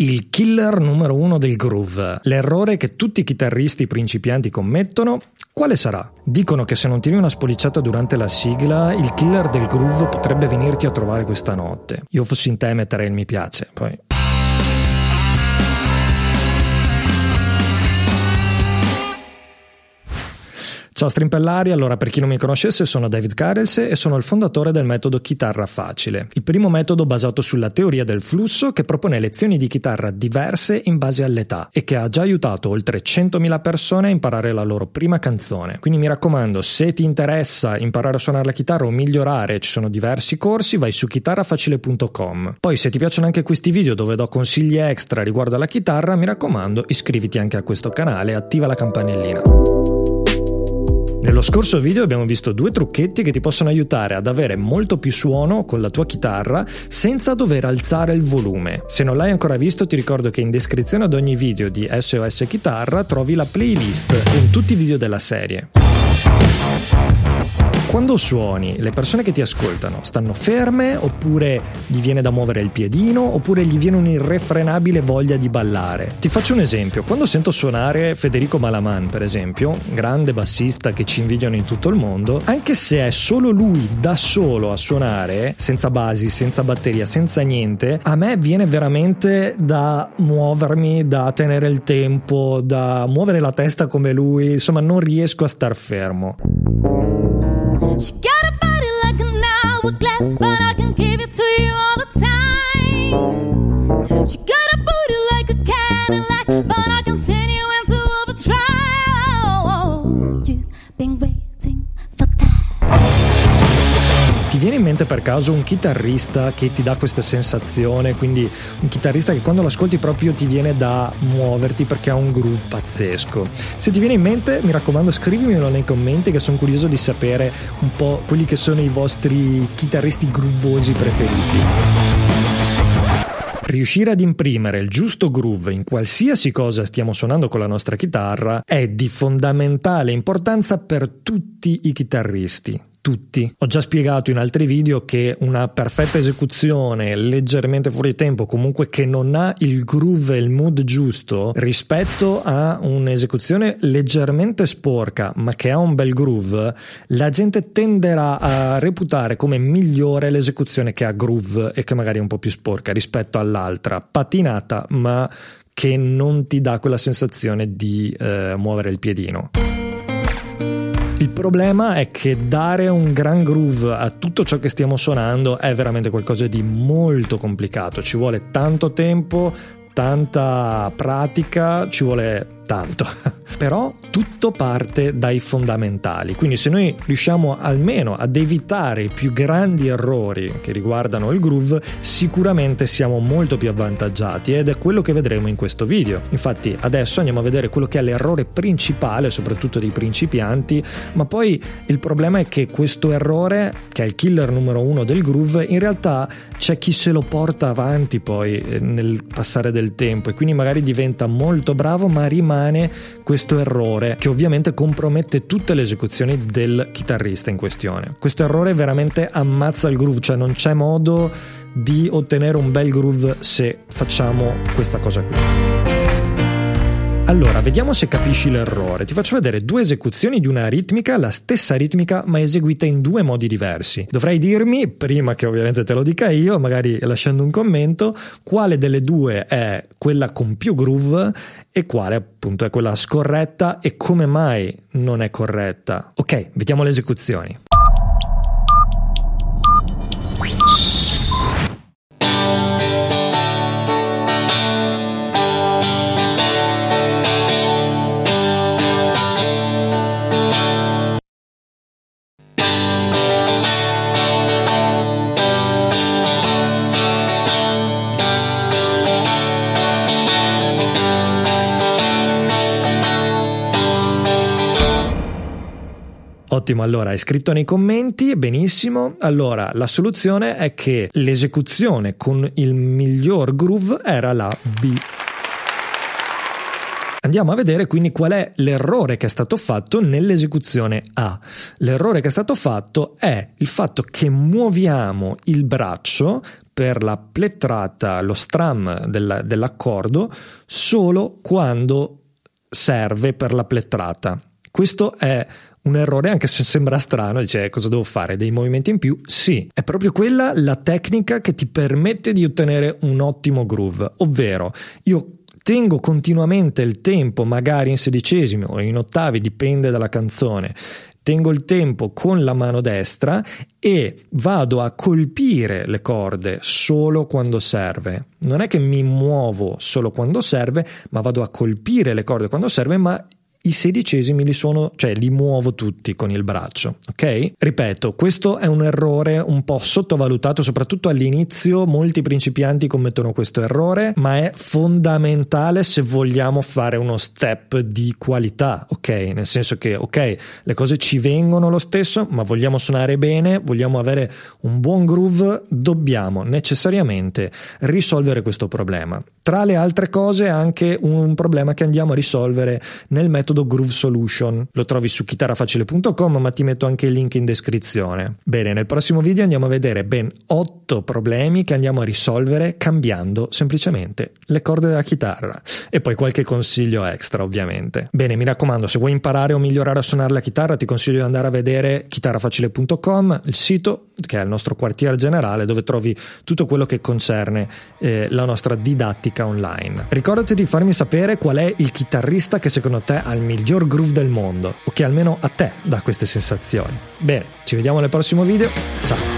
Il killer numero uno del groove, l'errore che tutti i chitarristi principianti commettono, quale sarà? Dicono che se non tiri una spolicciata durante la sigla, il killer del groove potrebbe venirti a trovare questa notte. Io fossi in te metterei il mi piace, poi... Ciao strimpellari, allora per chi non mi conoscesse sono David Karelse e sono il fondatore del metodo Chitarra Facile, il primo metodo basato sulla teoria del flusso che propone lezioni di chitarra diverse in base all'età e che ha già aiutato oltre 100.000 persone a imparare la loro prima canzone. Quindi mi raccomando, se ti interessa imparare a suonare la chitarra o migliorare, ci sono diversi corsi, vai su chitarrafacile.com. Poi se ti piacciono anche questi video dove do consigli extra riguardo alla chitarra, mi raccomando, iscriviti anche a questo canale e attiva la campanellina. Nello scorso video abbiamo visto due trucchetti che ti possono aiutare ad avere molto più suono con la tua chitarra senza dover alzare il volume. Se non l'hai ancora visto ti ricordo che in descrizione ad ogni video di SOS Chitarra trovi la playlist con tutti i video della serie. Quando suoni, le persone che ti ascoltano stanno ferme oppure gli viene da muovere il piedino oppure gli viene un'irrefrenabile voglia di ballare? Ti faccio un esempio, quando sento suonare Federico Malaman, per esempio, grande bassista che ci invidiano in tutto il mondo, anche se è solo lui da solo a suonare, senza basi, senza batteria, senza niente, a me viene veramente da muovermi, da tenere il tempo, da muovere la testa come lui, insomma non riesco a star fermo. Go! Per caso un chitarrista che ti dà questa sensazione, quindi un chitarrista che quando lo ascolti proprio ti viene da muoverti perché ha un groove pazzesco. Se ti viene in mente, mi raccomando, scrivimelo nei commenti che sono curioso di sapere un po' quelli che sono i vostri chitarristi groovosi preferiti. Riuscire ad imprimere il giusto groove in qualsiasi cosa stiamo suonando con la nostra chitarra è di fondamentale importanza per tutti i chitarristi tutti. Ho già spiegato in altri video che una perfetta esecuzione leggermente fuori tempo, comunque che non ha il groove e il mood giusto rispetto a un'esecuzione leggermente sporca ma che ha un bel groove, la gente tenderà a reputare come migliore l'esecuzione che ha groove e che magari è un po' più sporca rispetto all'altra, patinata ma che non ti dà quella sensazione di eh, muovere il piedino. Il problema è che dare un gran groove a tutto ciò che stiamo suonando è veramente qualcosa di molto complicato, ci vuole tanto tempo, tanta pratica, ci vuole tanto. Però tutto parte dai fondamentali, quindi se noi riusciamo almeno ad evitare i più grandi errori che riguardano il groove, sicuramente siamo molto più avvantaggiati ed è quello che vedremo in questo video. Infatti adesso andiamo a vedere quello che è l'errore principale, soprattutto dei principianti, ma poi il problema è che questo errore, che è il killer numero uno del groove, in realtà c'è chi se lo porta avanti poi eh, nel passare del tempo e quindi magari diventa molto bravo ma rimane rimane questo errore che ovviamente compromette tutte le esecuzioni del chitarrista in questione. Questo errore veramente ammazza il groove, cioè non c'è modo di ottenere un bel groove se facciamo questa cosa qui. Allora, vediamo se capisci l'errore. Ti faccio vedere due esecuzioni di una ritmica, la stessa ritmica ma eseguita in due modi diversi. Dovrai dirmi, prima che ovviamente te lo dica io, magari lasciando un commento, quale delle due è quella con più groove e quale appunto è quella scorretta e come mai non è corretta. Ok, vediamo le esecuzioni. Ottimo, allora hai scritto nei commenti, benissimo. Allora, la soluzione è che l'esecuzione con il miglior groove era la B. Andiamo a vedere quindi qual è l'errore che è stato fatto nell'esecuzione A. L'errore che è stato fatto è il fatto che muoviamo il braccio per la plettrata, lo strum del, dell'accordo, solo quando serve per la plettrata. Questo è un errore anche se sembra strano, dice eh, cosa devo fare? Dei movimenti in più? Sì, è proprio quella la tecnica che ti permette di ottenere un ottimo groove, ovvero io tengo continuamente il tempo, magari in sedicesimi o in ottavi, dipende dalla canzone, tengo il tempo con la mano destra e vado a colpire le corde solo quando serve. Non è che mi muovo solo quando serve, ma vado a colpire le corde quando serve, ma i sedicesimi li sono, cioè li muovo tutti con il braccio, ok? Ripeto, questo è un errore un po' sottovalutato, soprattutto all'inizio, molti principianti commettono questo errore, ma è fondamentale se vogliamo fare uno step di qualità, ok? Nel senso che, ok, le cose ci vengono lo stesso, ma vogliamo suonare bene, vogliamo avere un buon groove, dobbiamo necessariamente risolvere questo problema. Tra le altre cose anche un problema che andiamo a risolvere nel metodo Groove Solution. Lo trovi su chitarrafacile.com ma ti metto anche il link in descrizione. Bene, nel prossimo video andiamo a vedere ben 8 problemi che andiamo a risolvere cambiando semplicemente le corde della chitarra e poi qualche consiglio extra ovviamente. Bene, mi raccomando, se vuoi imparare o migliorare a suonare la chitarra ti consiglio di andare a vedere chitarrafacile.com, il sito che è il nostro quartiere generale dove trovi tutto quello che concerne eh, la nostra didattica online. Ricordati di farmi sapere qual è il chitarrista che secondo te ha il miglior groove del mondo o che almeno a te dà queste sensazioni. Bene, ci vediamo nel prossimo video. Ciao!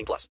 18 plus.